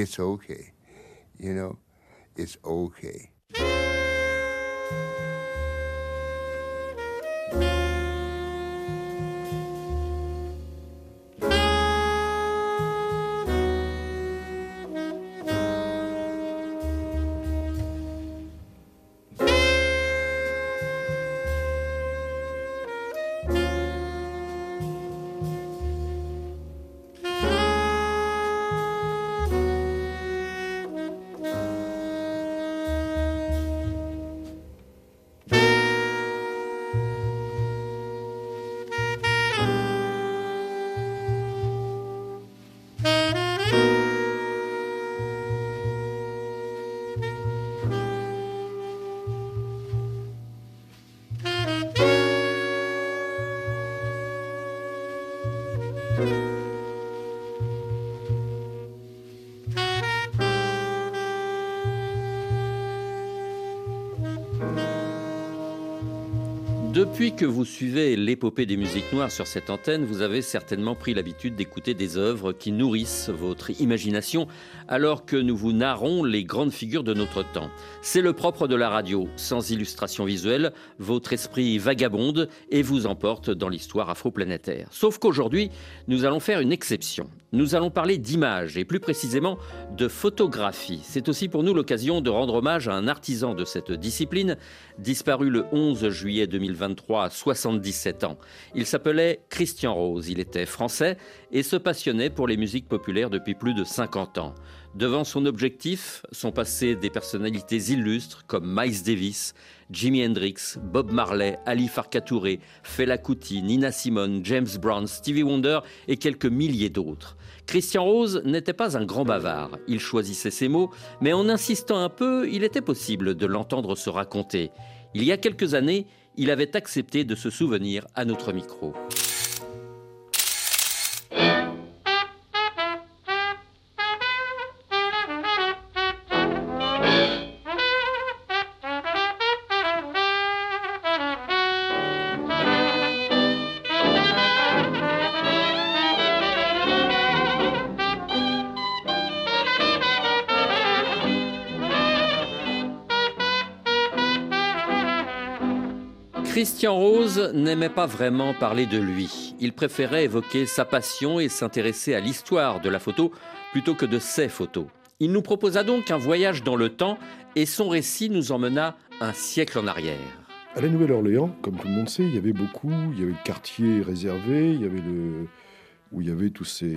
it's okay. You know, it's okay. Depuis que vous suivez l'épopée des musiques noires sur cette antenne, vous avez certainement pris l'habitude d'écouter des œuvres qui nourrissent votre imagination alors que nous vous narrons les grandes figures de notre temps. C'est le propre de la radio. Sans illustration visuelle, votre esprit vagabonde et vous emporte dans l'histoire afroplanétaire. Sauf qu'aujourd'hui, nous allons faire une exception. Nous allons parler d'images et plus précisément de photographie. C'est aussi pour nous l'occasion de rendre hommage à un artisan de cette discipline, disparu le 11 juillet 2023 à 77 ans. Il s'appelait Christian Rose, il était français et se passionnait pour les musiques populaires depuis plus de 50 ans. Devant son objectif sont passés des personnalités illustres comme Miles Davis, Jimi Hendrix, Bob Marley, Ali Farka Touré, Fela Kuti, Nina Simone, James Brown, Stevie Wonder et quelques milliers d'autres. Christian Rose n'était pas un grand bavard. Il choisissait ses mots, mais en insistant un peu, il était possible de l'entendre se raconter. Il y a quelques années, il avait accepté de se souvenir à notre micro. Christian Rose n'aimait pas vraiment parler de lui. Il préférait évoquer sa passion et s'intéresser à l'histoire de la photo plutôt que de ses photos. Il nous proposa donc un voyage dans le temps et son récit nous emmena un siècle en arrière. À la Nouvelle-Orléans, comme tout le monde sait, il y avait beaucoup, il y avait le quartier réservé, il y avait le où il y avait tous ces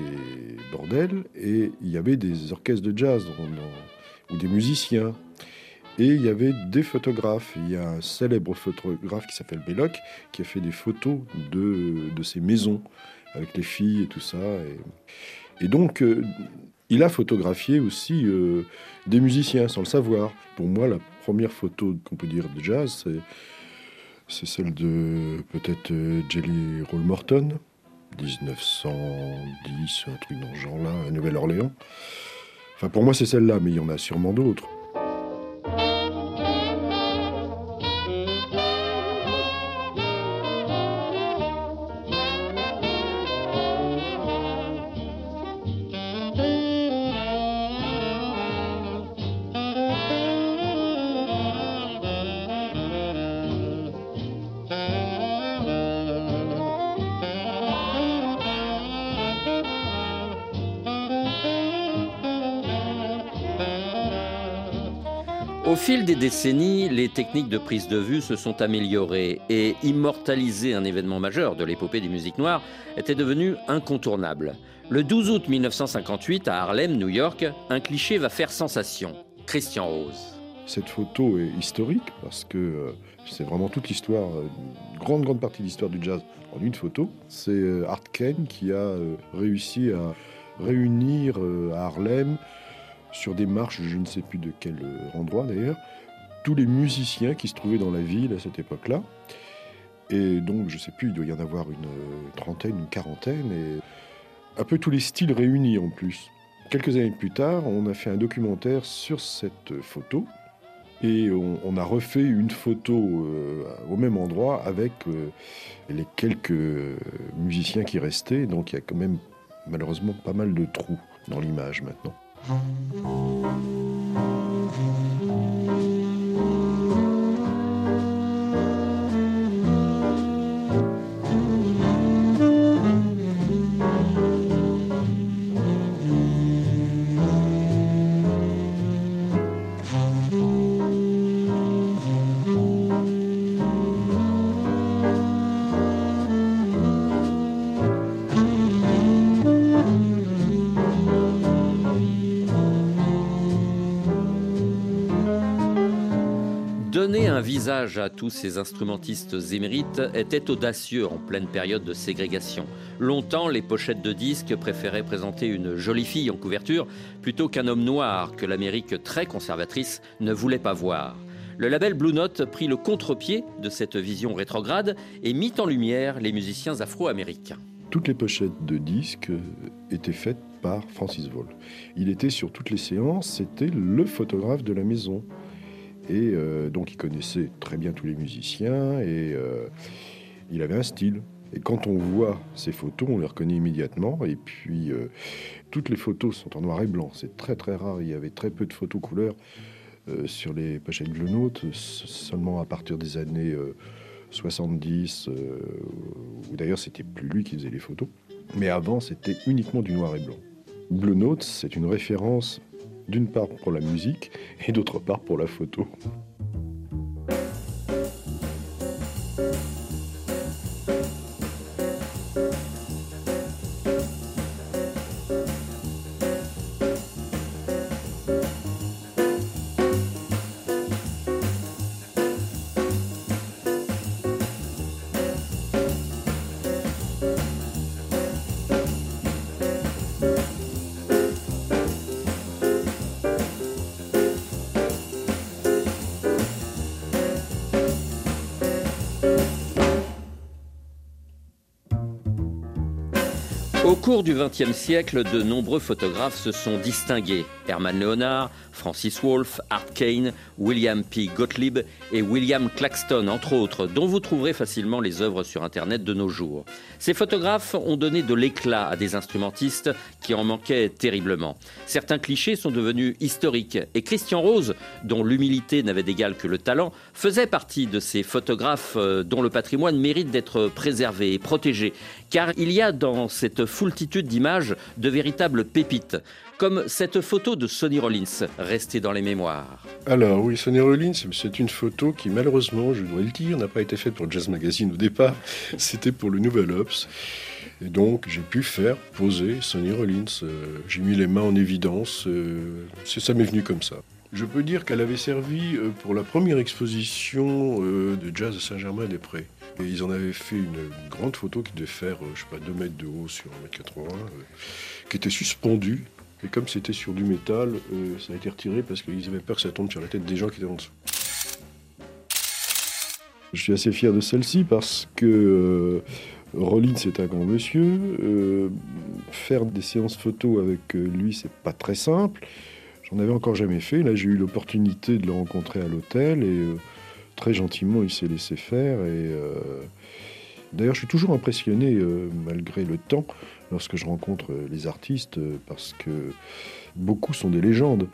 bordels et il y avait des orchestres de jazz ou des musiciens. Et il y avait des photographes. Il y a un célèbre photographe qui s'appelle Belloc qui a fait des photos de, de ces maisons avec les filles et tout ça. Et, donc, euh, il a photographié aussi euh, des musiciens sans le savoir. Pour moi, la première photo qu'on peut dire de jazz, c'est, c'est celle de peut-être euh, Jelly Roll Morton, 1910, un truc dans ce genre-là, à Nouvelle-Orléans. Enfin, pour moi, c'est celle-là, mais il y en a sûrement d'autres. Au fil des décennies, les techniques de prise de vue se sont améliorées et immortaliser un événement majeur de l'épopée des musiques noires était devenu incontournable. Le 12 août 1958, à Harlem, New York, un cliché va faire sensation. Christian Rose. Cette photo est historique parce que euh, c'est vraiment toute l'histoire, euh, une grande, grande partie de l'histoire du jazz en une photo. C'est euh, Art Ken qui a réussi à réunir à Harlem, sur des marches, je ne sais plus de quel endroit d'ailleurs, tous les musiciens qui se trouvaient dans la ville à cette époque-là. Et donc, je ne sais plus, il doit y en avoir une euh, trentaine, une quarantaine, et un peu tous les styles réunis en plus. Quelques années plus tard, on a fait un documentaire sur cette photo, et on, a refait une photo euh, au même endroit avec euh, les quelques musiciens qui restaient. Donc il y a quand même malheureusement pas mal de trous dans l'image maintenant. Thank you. À tous ces instrumentistes émérites était audacieux en pleine période de ségrégation. Longtemps, les pochettes de disques préféraient présenter une jolie fille en couverture plutôt qu'un homme noir que l'Amérique très conservatrice ne voulait pas voir. Le label Blue Note prit le contre-pied de cette vision rétrograde et mit en lumière les musiciens afro-américains. Toutes les pochettes de disques étaient faites par Francis Voll. Il était sur toutes les séances, c'était le photographe de la maison. Et euh, donc il connaissait très bien tous les musiciens et euh, il avait un style. Et quand on voit ces photos, on les reconnaît immédiatement. Et puis euh, toutes les photos sont en noir et blanc. C'est très très rare. Il y avait très peu de photos couleurs sur les pochettes Blue Note, s- seulement à partir des années euh, 70, euh, ou d'ailleurs c'était plus lui qui faisait les photos. Mais avant, c'était uniquement du noir et blanc. Blue Note, c'est une référence d'une part pour la musique et d'autre part pour la photo. Cours du XXe siècle, de nombreux photographes se sont distingués. Herman Leonard, Francis Wolff, Art Kane, William P. Gottlieb et William Claxton, entre autres, dont vous trouverez facilement les œuvres sur Internet de nos jours. Ces photographes ont donné de l'éclat à des instrumentistes qui en manquaient terriblement. Certains clichés sont devenus historiques et Christian Rose, dont l'humilité n'avait d'égal que le talent, faisait partie de ces photographes euh, dont le patrimoine mérite d'être préservé et protégé, car il y a dans cette foultitude d'images de véritables pépites, comme cette photo de Sonny Rollins, restée dans les mémoires. Alors oui, Sonny Rollins, c'est une photo qui malheureusement, je dois le dire, n'a pas été faite pour Jazz Magazine au départ, c'était pour le Nouvel Ops. Et donc j'ai pu faire poser Sonny Rollins. Euh, j'ai mis les mains en évidence, euh, ça m'est venu comme ça. Je peux dire qu'elle avait servi euh, pour la première exposition de jazz à Saint-Germain-des-Prés. Et ils en avaient fait une grande photo qui devait faire, je sais pas, 2 mètres de haut sur 1 mètre 80, euh, qui était suspendue. Et comme c'était sur du métal, euh, ça a été retiré parce qu'ils avaient peur que ça tombe sur la tête des gens qui étaient en dessous. Je suis assez fier de celle-ci parce que euh, Rollins est un grand monsieur. euh, faire des séances photos avec euh, lui, c'est pas très simple. J'en avais encore jamais fait. Là, j'ai eu l'opportunité de le rencontrer à l'hôtel et très gentiment, il s'est laissé faire. Et d'ailleurs, je suis toujours impressionné, malgré le temps, lorsque je rencontre euh, les artistes, euh, parce que beaucoup sont des légendes.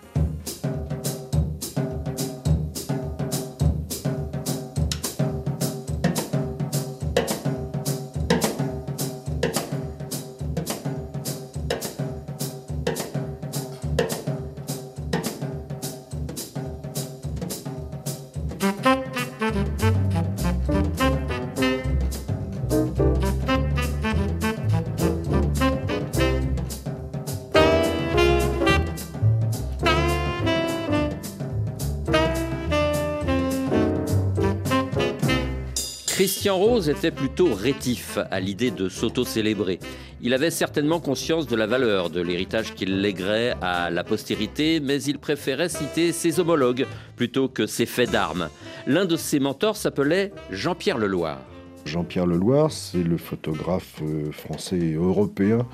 Était plutôt rétif à l'idée de s'auto-célébrer. Il avait certainement conscience de la valeur de l'héritage qu'il léguerait à la postérité, mais il préférait citer ses homologues plutôt que ses faits d'armes. L'un de ses mentors s'appelait Jean-Pierre Leloir. Jean-Pierre Leloir, c'est le photographe euh, français et européen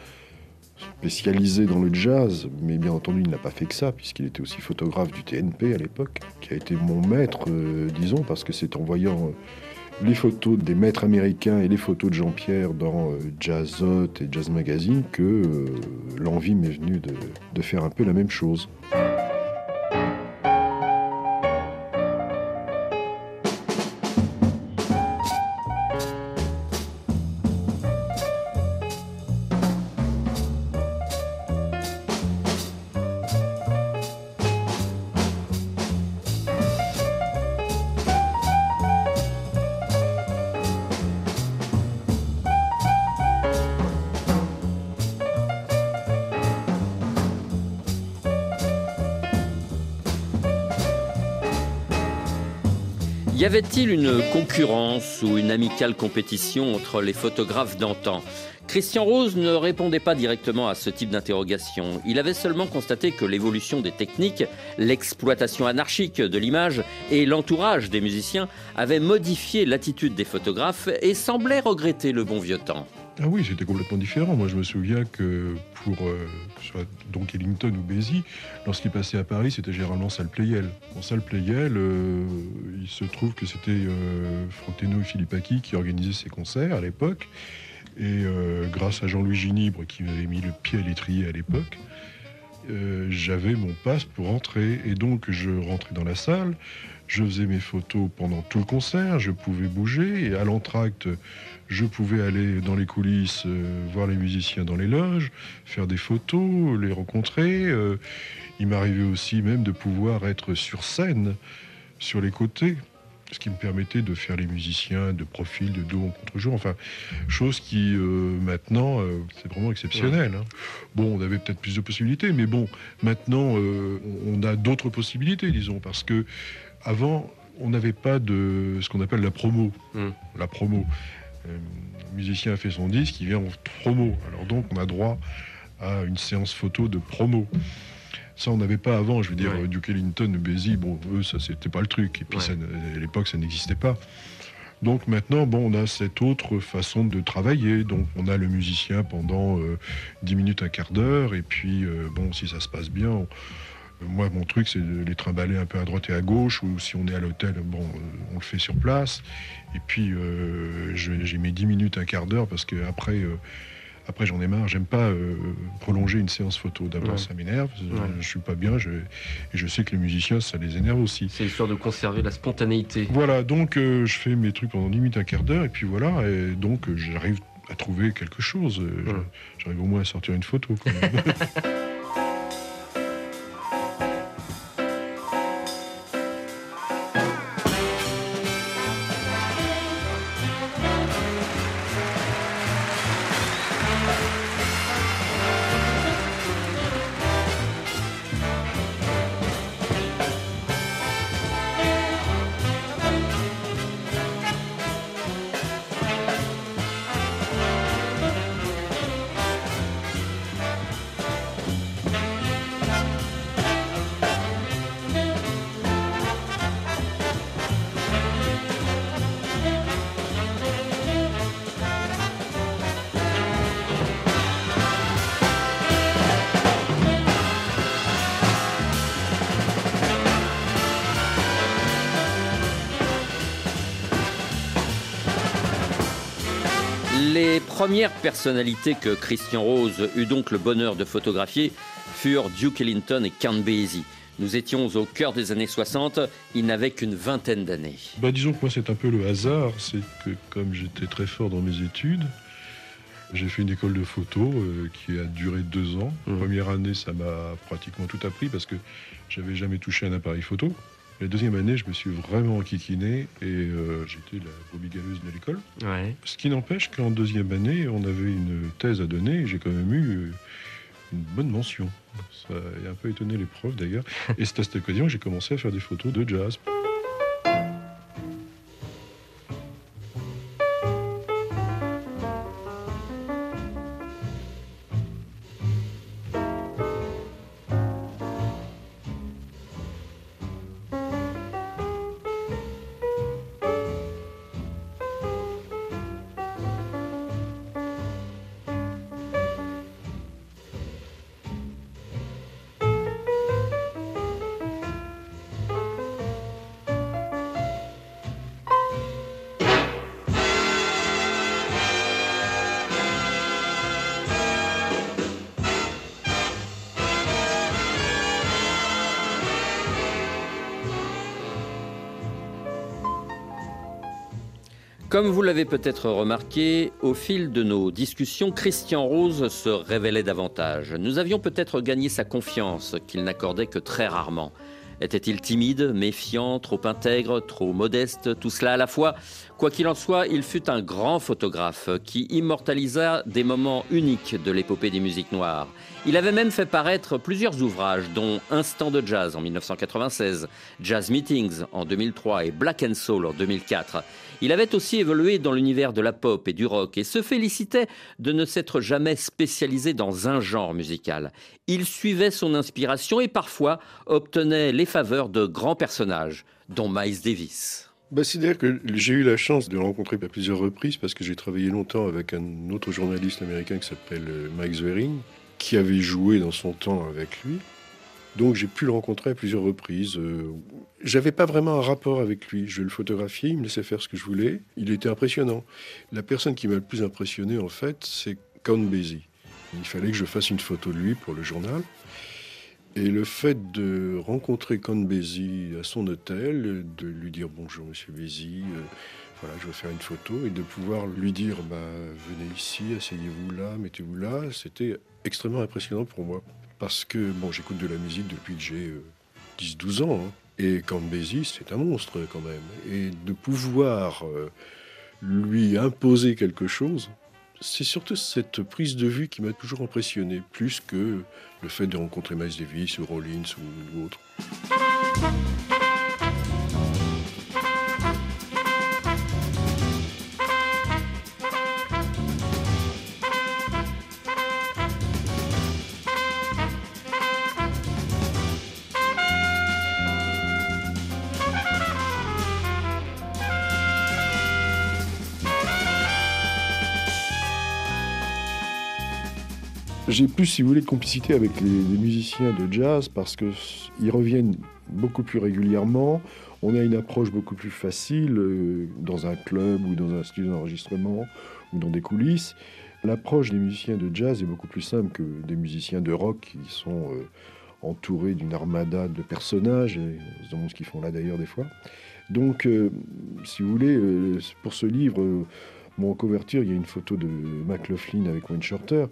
spécialisé dans le jazz, mais bien entendu, il n'a pas fait que ça, puisqu'il était aussi photographe du TNP à l'époque, qui a été mon maître, euh, disons, parce que c'est en voyant euh, les photos des maîtres américains et les photos de Jean-Pierre dans euh, Jazzot et Jazz Magazine que euh, l'envie m'est venue de, de faire un peu la même chose. Y avait-il une concurrence ou une amicale compétition entre les photographes d'antan? Christian Rose ne répondait pas directement à ce type d'interrogation. Il avait seulement constaté que l'évolution des techniques, l'exploitation anarchique de l'image et l'entourage des musiciens avaient modifié l'attitude des photographes et semblaient regretter le bon vieux temps. Ah oui, c'était complètement différent. Moi, je me souviens que pour euh, que ce soit donc Ellington ou Bézi, lorsqu'il passait à Paris, c'était généralement salle Playel. En salle Playel, euh, il se trouve que c'était euh, Franck Teno et Philippe Aki qui organisaient ces concerts à l'époque. Et euh, grâce à Jean-Louis Ginibre qui m'avait mis le pied à l'étrier à l'époque, j'avais mon passe pour entrer. Et donc, je rentrais dans la salle, je faisais mes photos pendant tout le concert, je pouvais bouger. Et à l'entracte, je pouvais aller dans les coulisses, euh, voir les musiciens dans les loges, faire des photos, les rencontrer. Euh, il m'arrivait aussi même de pouvoir être sur scène, sur les côtés, ce qui me permettait de faire les musiciens de profil, de dos en contre-jour. Enfin, chose qui euh, maintenant, c'est vraiment exceptionnel. hein. Bon, on avait peut-être plus de possibilités, mais bon, maintenant, on a d'autres possibilités, disons, parce que avant, on n'avait pas de ce qu'on appelle la promo. Mm. La promo. Euh, le musicien a fait son disque, il vient en promo. Alors donc, on a droit à une séance photo de promo. Ça, on n'avait pas avant. Je veux dire, Ouais. euh, Duke Ellington, Bézi, bon, eux, ça, c'était pas le truc. Et puis, Ouais. ça ne- à l'époque, ça n'existait pas. Donc maintenant, bon, on a cette autre façon de travailler. Donc on a le musicien pendant euh, 10 minutes, un quart d'heure. Et puis, euh, bon, si ça se passe bien, on- euh, moi, mon truc, c'est de les trimballer un peu à droite et à gauche. Ou si on est à l'hôtel, bon, euh, on le fait sur place. Et puis, euh, j'ai mes 10 minutes, un quart d'heure parce que après, euh, après j'en ai marre. J'aime pas euh, prolonger une séance photo. D'abord, Ouais. ça m'énerve. Je, Ouais. je suis pas bien. Je, et je sais que les musiciens, ça les énerve aussi. C'est l'histoire de conserver la spontanéité. Voilà, donc euh, je fais mes trucs pendant 10 minutes, un quart d'heure, et puis voilà, et donc euh, j'arrive à trouver quelque chose. euh, Ouais. J'arrive au moins à sortir une photo. quand même. Premières personnalités que Christian Rose eut donc le bonheur de photographier furent Duke Ellington et Count Basie. Nous étions au cœur des années 60, il n'avait qu'une vingtaine d'années. bah, disons que moi, c'est un peu le hasard, c'est que comme j'étais très fort dans mes études, j'ai fait une école de photo euh, qui a duré deux ans. Mhm. Première année, ça m'a pratiquement tout appris parce que j'avais jamais touché un appareil photo. La deuxième année, je me suis vraiment enquiquiné et euh, j'étais la brebis galeuse de l'école. Ouais. Ce qui n'empêche qu'en deuxième année, on avait une thèse à donner et j'ai quand même eu euh, une bonne mention. Ça a un peu étonné les profs d'ailleurs. Et c'est à cette occasion que j'ai commencé à faire des photos de jazz. Comme vous l'avez peut-être remarqué, au fil de nos discussions, Christian Rose se révélait davantage. Nous avions peut-être gagné sa confiance, qu'il n'accordait que très rarement. Était-il timide, méfiant, trop intègre, trop modeste, tout cela à la fois Quoi qu'il en soit, il fut un grand photographe qui immortalisa des moments uniques de l'épopée des musiques noires. Il avait même fait paraître plusieurs ouvrages, dont Instant de Jazz en 1996, Jazz Meetings en 2003 et Black and Soul en 2004. Il avait aussi évolué dans l'univers de la pop et du rock et se félicitait de ne s'être jamais spécialisé dans un genre musical. Il suivait son inspiration et parfois obtenait les faveurs de grands personnages, dont Miles Davis. Bah, C'est-à-dire que j'ai eu la chance de le rencontrer à plusieurs reprises parce que j'ai travaillé longtemps avec un autre journaliste américain qui s'appelle euh, Mike Zwering, qui avait joué dans son temps avec lui. Donc j'ai pu le rencontrer à plusieurs reprises. Euh, J'avais pas vraiment un rapport avec lui. Je le photographiais, il me laissait faire ce que je voulais. Il était impressionnant. La personne qui m'a le plus impressionné, en fait, c'est Count Basie. Il fallait que je fasse une photo de lui pour le journal. Et le fait de rencontrer Basie à son hôtel, de lui dire bonjour Monsieur Basie, euh, voilà, je veux faire une photo, et de pouvoir lui dire bah, venez ici, asseyez-vous là, mettez-vous là, c'était extrêmement impressionnant pour moi. Parce que bon, j'écoute de la musique depuis que j'ai euh, 10-12 ans. hein. Et Basie, c'est un monstre quand même. Et de pouvoir euh, lui imposer quelque chose, c'est surtout cette prise de vue qui m'a toujours impressionné, plus que le fait de rencontrer Miles Davis ou Rollins ou, ou autre. J'ai plus, si vous voulez, de complicité avec les, musiciens de jazz parce qu'ils reviennent beaucoup plus régulièrement. On a une approche beaucoup plus facile euh, dans un club ou dans un studio d'enregistrement ou dans des coulisses. L'approche des musiciens de jazz est beaucoup plus simple que des musiciens de rock qui sont euh, entourés d'une armada de personnages, et ce qu'ils font là d'ailleurs des fois. Donc, euh, si vous voulez, pour ce livre, mon couverture, il y a une photo de McLaughlin avec Wayne Shorter.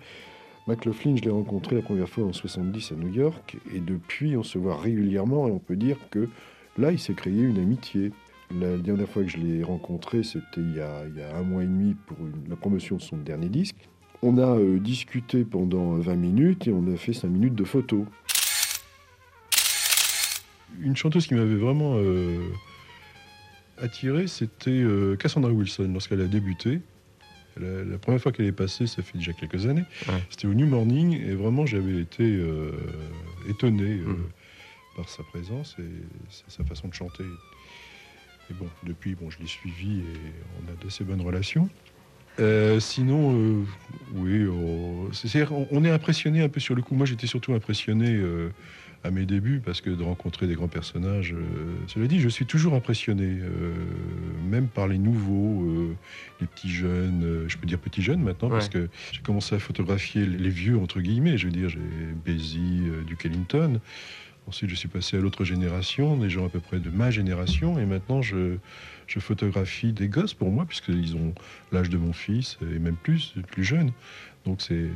McLaughlin, je l'ai rencontré la première fois en 70 à New York, et depuis, on se voit régulièrement, et on peut dire que là, il s'est créé une amitié. La dernière fois que je l'ai rencontré, c'était il, y a- un mois et demi pour la promotion de son dernier disque. On a euh, discuté pendant 20 minutes et on a fait 5 minutes de photos. Une chanteuse qui m'avait vraiment euh, attiré, c'était euh, Cassandra Wilson lorsqu'elle a débuté. La, la première fois qu'elle est passée, ça fait déjà quelques années, Ouais. c'était au New Morning et vraiment j'avais été euh, étonné euh, Mhm. par sa présence et sa, façon de chanter. Et bon, depuis, bon, je l'ai suivi et on a d'assez bonnes relations. Euh, sinon, euh, oui, oh, c'est- on, on est impressionné un peu sur le coup. Moi, j'étais surtout impressionné euh, à mes débuts parce que de rencontrer des grands personnages. euh, cela dit, je suis toujours impressionné, euh, même par les nouveaux, euh, les petits jeunes. je peux dire petits jeunes maintenant parce que j'ai commencé à photographier les, les vieux entre guillemets. Je veux dire, j'ai euh, Duke Ellington. Ensuite, je suis passé à l'autre génération, des gens à peu près de ma génération, et maintenant je, je photographie des gosses pour moi, puisqu'ils ont l'âge de mon fils, et même plus, plus jeunes. Donc c'est.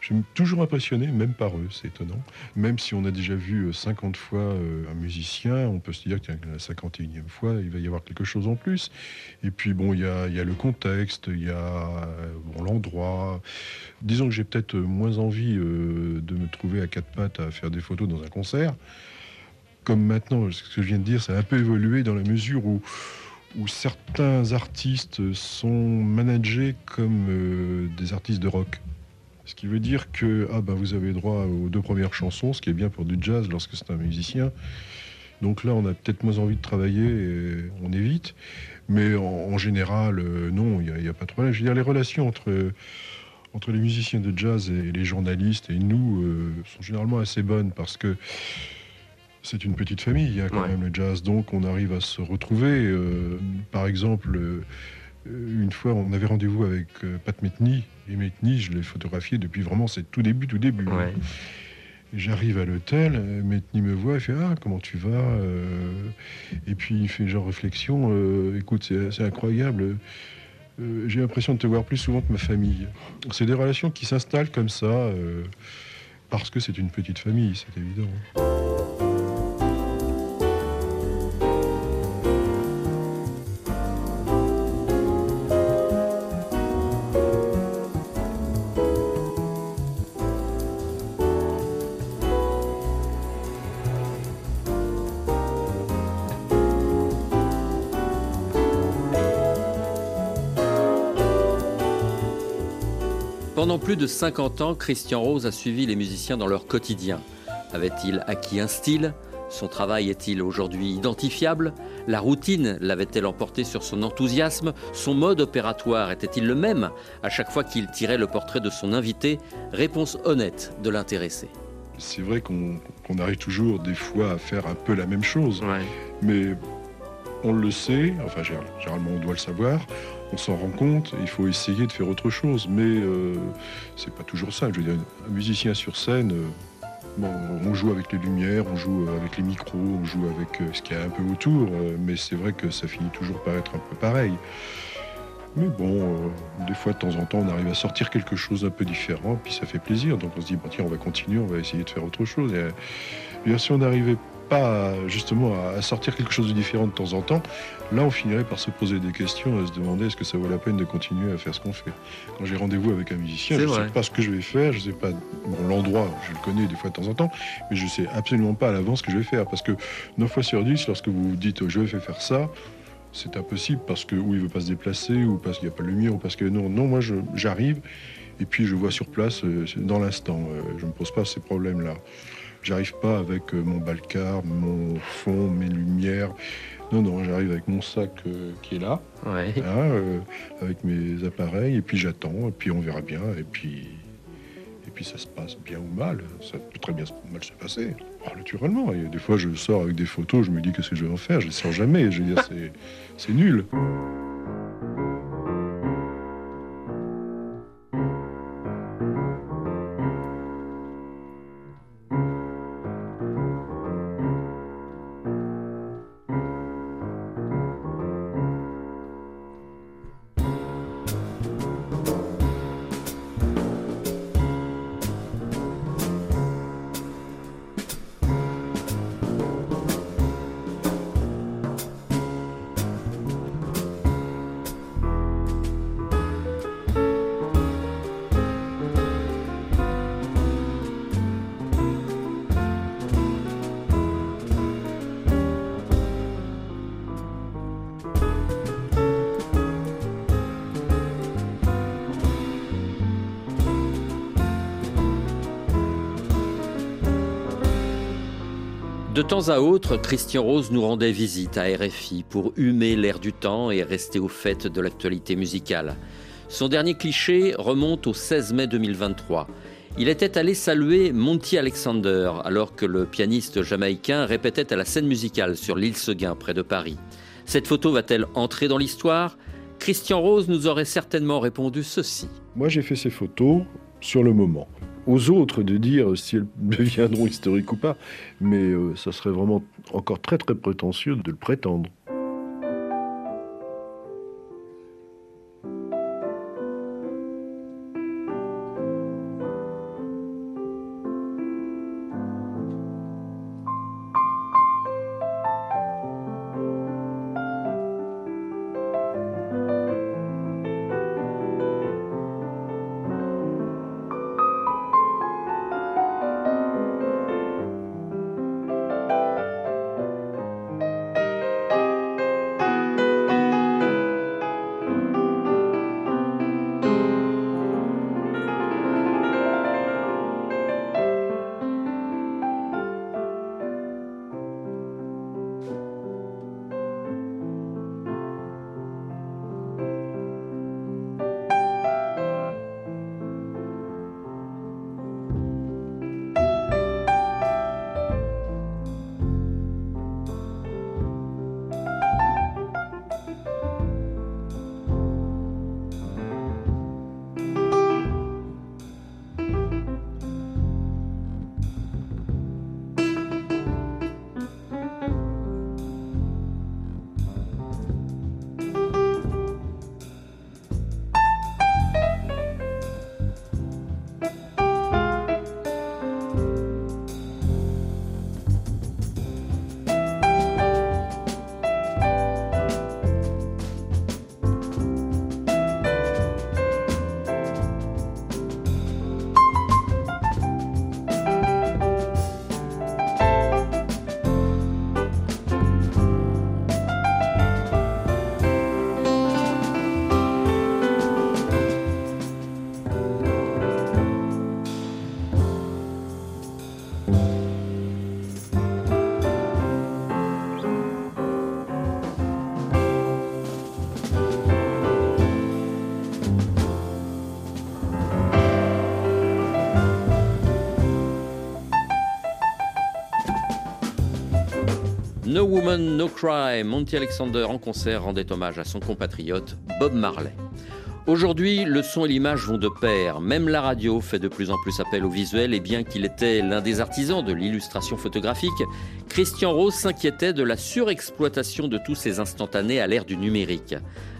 Je suis toujours impressionné, même par eux, c'est étonnant. Même si on a déjà vu euh, 50 fois euh, un musicien, on peut se dire qu'à la 51e fois, il va y avoir quelque chose en plus. Et puis bon, il y a, le contexte, il y a euh, l'endroit. Disons que j'ai peut-être euh, moins envie euh, de me trouver à quatre pattes à faire des photos dans un concert. Comme maintenant, ce que je viens de dire, ça a un peu évolué dans la mesure où, certains artistes sont managés comme euh, des artistes de rock. Ce qui veut dire que ah ben, vous avez droit aux deux premières chansons, ce qui est bien pour du jazz lorsque c'est un musicien. Donc là, on a peut-être moins envie de travailler et on évite. Mais en, en général, euh, non, il n'y a, pas de problème. Je veux dire, les relations entre, entre les musiciens de jazz et les journalistes et nous euh, sont généralement assez bonnes parce que c'est une petite famille, il y a quand Ouais. même le jazz, donc on arrive à se retrouver. euh, par exemple, euh, une fois, on avait rendez-vous avec euh, Pat Metheny, et Metheny, je l'ai photographié depuis vraiment ses tout début, tout début. Ouais. J'arrive à l'hôtel, euh, Metni me voit, il fait Ah, comment tu vas Euh, Et puis il fait genre réflexion euh, Écoute, c'est c'est incroyable. Euh, J'ai l'impression de te voir plus souvent que ma famille. C'est des relations qui s'installent comme ça, euh, parce que c'est une petite famille, c'est évident. Pendant plus de 50 ans, Christian Rose a suivi les musiciens dans leur quotidien. Avait-il acquis un style? Son travail est-il aujourd'hui identifiable? La routine l'avait-elle emporté sur son enthousiasme? Son mode opératoire était-il le même? À chaque fois qu'il tirait le portrait de son invité Réponse honnête de l'intéressé. C'est vrai qu'on arrive toujours des fois à faire un peu la même chose, Ouais. mais on le sait, enfin gé- généralement on doit le savoir, on s'en rend compte, il faut essayer de faire autre chose, mais euh, c'est pas toujours ça. Je veux dire, un musicien sur scène, euh, bon, on joue avec les lumières, on joue avec les micros, on joue avec euh, ce qu'il y a un peu autour, euh, mais c'est vrai que ça finit toujours par être un peu pareil. Mais bon, euh, des fois de temps en temps, on arrive à sortir quelque chose d'un peu différent, puis ça fait plaisir. Donc on se dit, tiens, on va continuer, on va essayer de faire autre chose. Et, euh, bien, si on n'arrivait pas justement à, sortir quelque chose de différent de temps en temps, là on finirait par se poser des questions, à se demander est-ce que ça vaut la peine de continuer à faire ce qu'on fait? Quand j'ai rendez-vous avec un musicien, je ne sais pas ce que je vais faire, je ne sais pas bon, l'endroit, je le connais des fois de temps en temps, mais je ne sais absolument pas à l'avance ce que je vais faire. Parce que 9 fois sur 10, lorsque vous vous dites je vais faire ça, c'est impossible parce que ou il veut pas se déplacer ou parce qu'il n'y a pas de lumière ou parce que non non moi je- j'arrive et puis je vois sur place euh, dans l'instant Euh, je me pose pas ces problèmes là j'arrive pas avec euh, mon balcar mon fond mes lumières. Non non j'arrive avec mon sac euh, qui est là. Ouais. euh, avec mes appareils et puis j'attends et puis on verra bien et puis et puis ça se passe bien ou mal. Ça peut très bien mal se passer. Ah, naturellement. Et des fois je sors avec des photos je me dis qu'est-ce que je vais en faire? Je les sors jamais. Je veux dire c'est nul De temps à autre, Christian Rose nous rendait visite à RFI pour humer l'air du temps et rester au fait de l'actualité musicale. Son dernier cliché remonte au 16 mai 2023. Il était allé saluer Monty Alexander alors que le pianiste jamaïcain répétait à la scène musicale sur l'île Seguin près de Paris. Cette photo va-t-elle entrer dans l'histoire? Christian Rose nous aurait certainement répondu ceci. Moi, j'ai fait ces photos sur le moment. Aux autres de dire si elles deviendront historiques ou pas, mais euh, ça serait vraiment encore très très prétentieux de le prétendre. No Woman, No Cry, Monty Alexander en concert rendait hommage à son compatriote Bob Marley. Aujourd'hui, le son et l'image vont de pair. Même la radio fait de plus en plus appel au visuel et bien qu'il était l'un des artisans de l'illustration photographique, Christian Rose s'inquiétait de la surexploitation de tous ces instantanés à l'ère du numérique.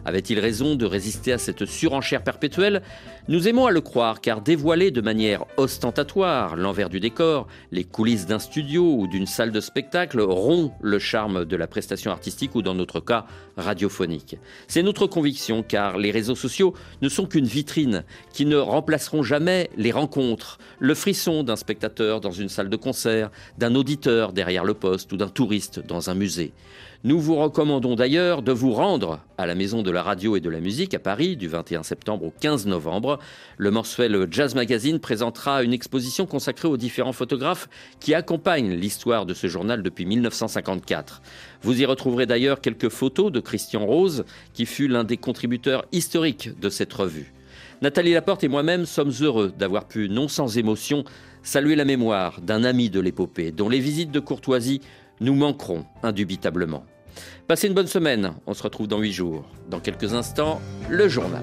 Avait-il raison de résister à cette surenchère perpétuelle? Nous aimons à le croire car dévoiler de manière ostentatoire l'envers du décor, les coulisses d'un studio ou d'une salle de spectacle rompt le charme de la prestation artistique ou dans notre cas radiophonique. C'est notre conviction car les réseaux sociaux ne sont qu'une vitrine qui ne remplaceront jamais les rencontres, le frisson d'un spectateur dans une salle de concert, d'un auditeur derrière le poste ou d'un touriste dans un musée. Nous vous recommandons d'ailleurs de vous rendre à la Maison de la Radio et de la Musique à Paris du 21 septembre au 15 novembre. Le mensuel Jazz Magazine présentera une exposition consacrée aux différents photographes qui accompagnent l'histoire de ce journal depuis 1954. Vous y retrouverez d'ailleurs quelques photos de Christian Rose, qui fut l'un des contributeurs historiques de cette revue. Nathalie Laporte et moi-même sommes heureux d'avoir pu, non sans émotion, saluer la mémoire d'un ami de l'épopée, dont les visites de courtoisie nous manquerons indubitablement. Passez une bonne semaine, on se retrouve dans huit jours. Dans quelques instants, le journal.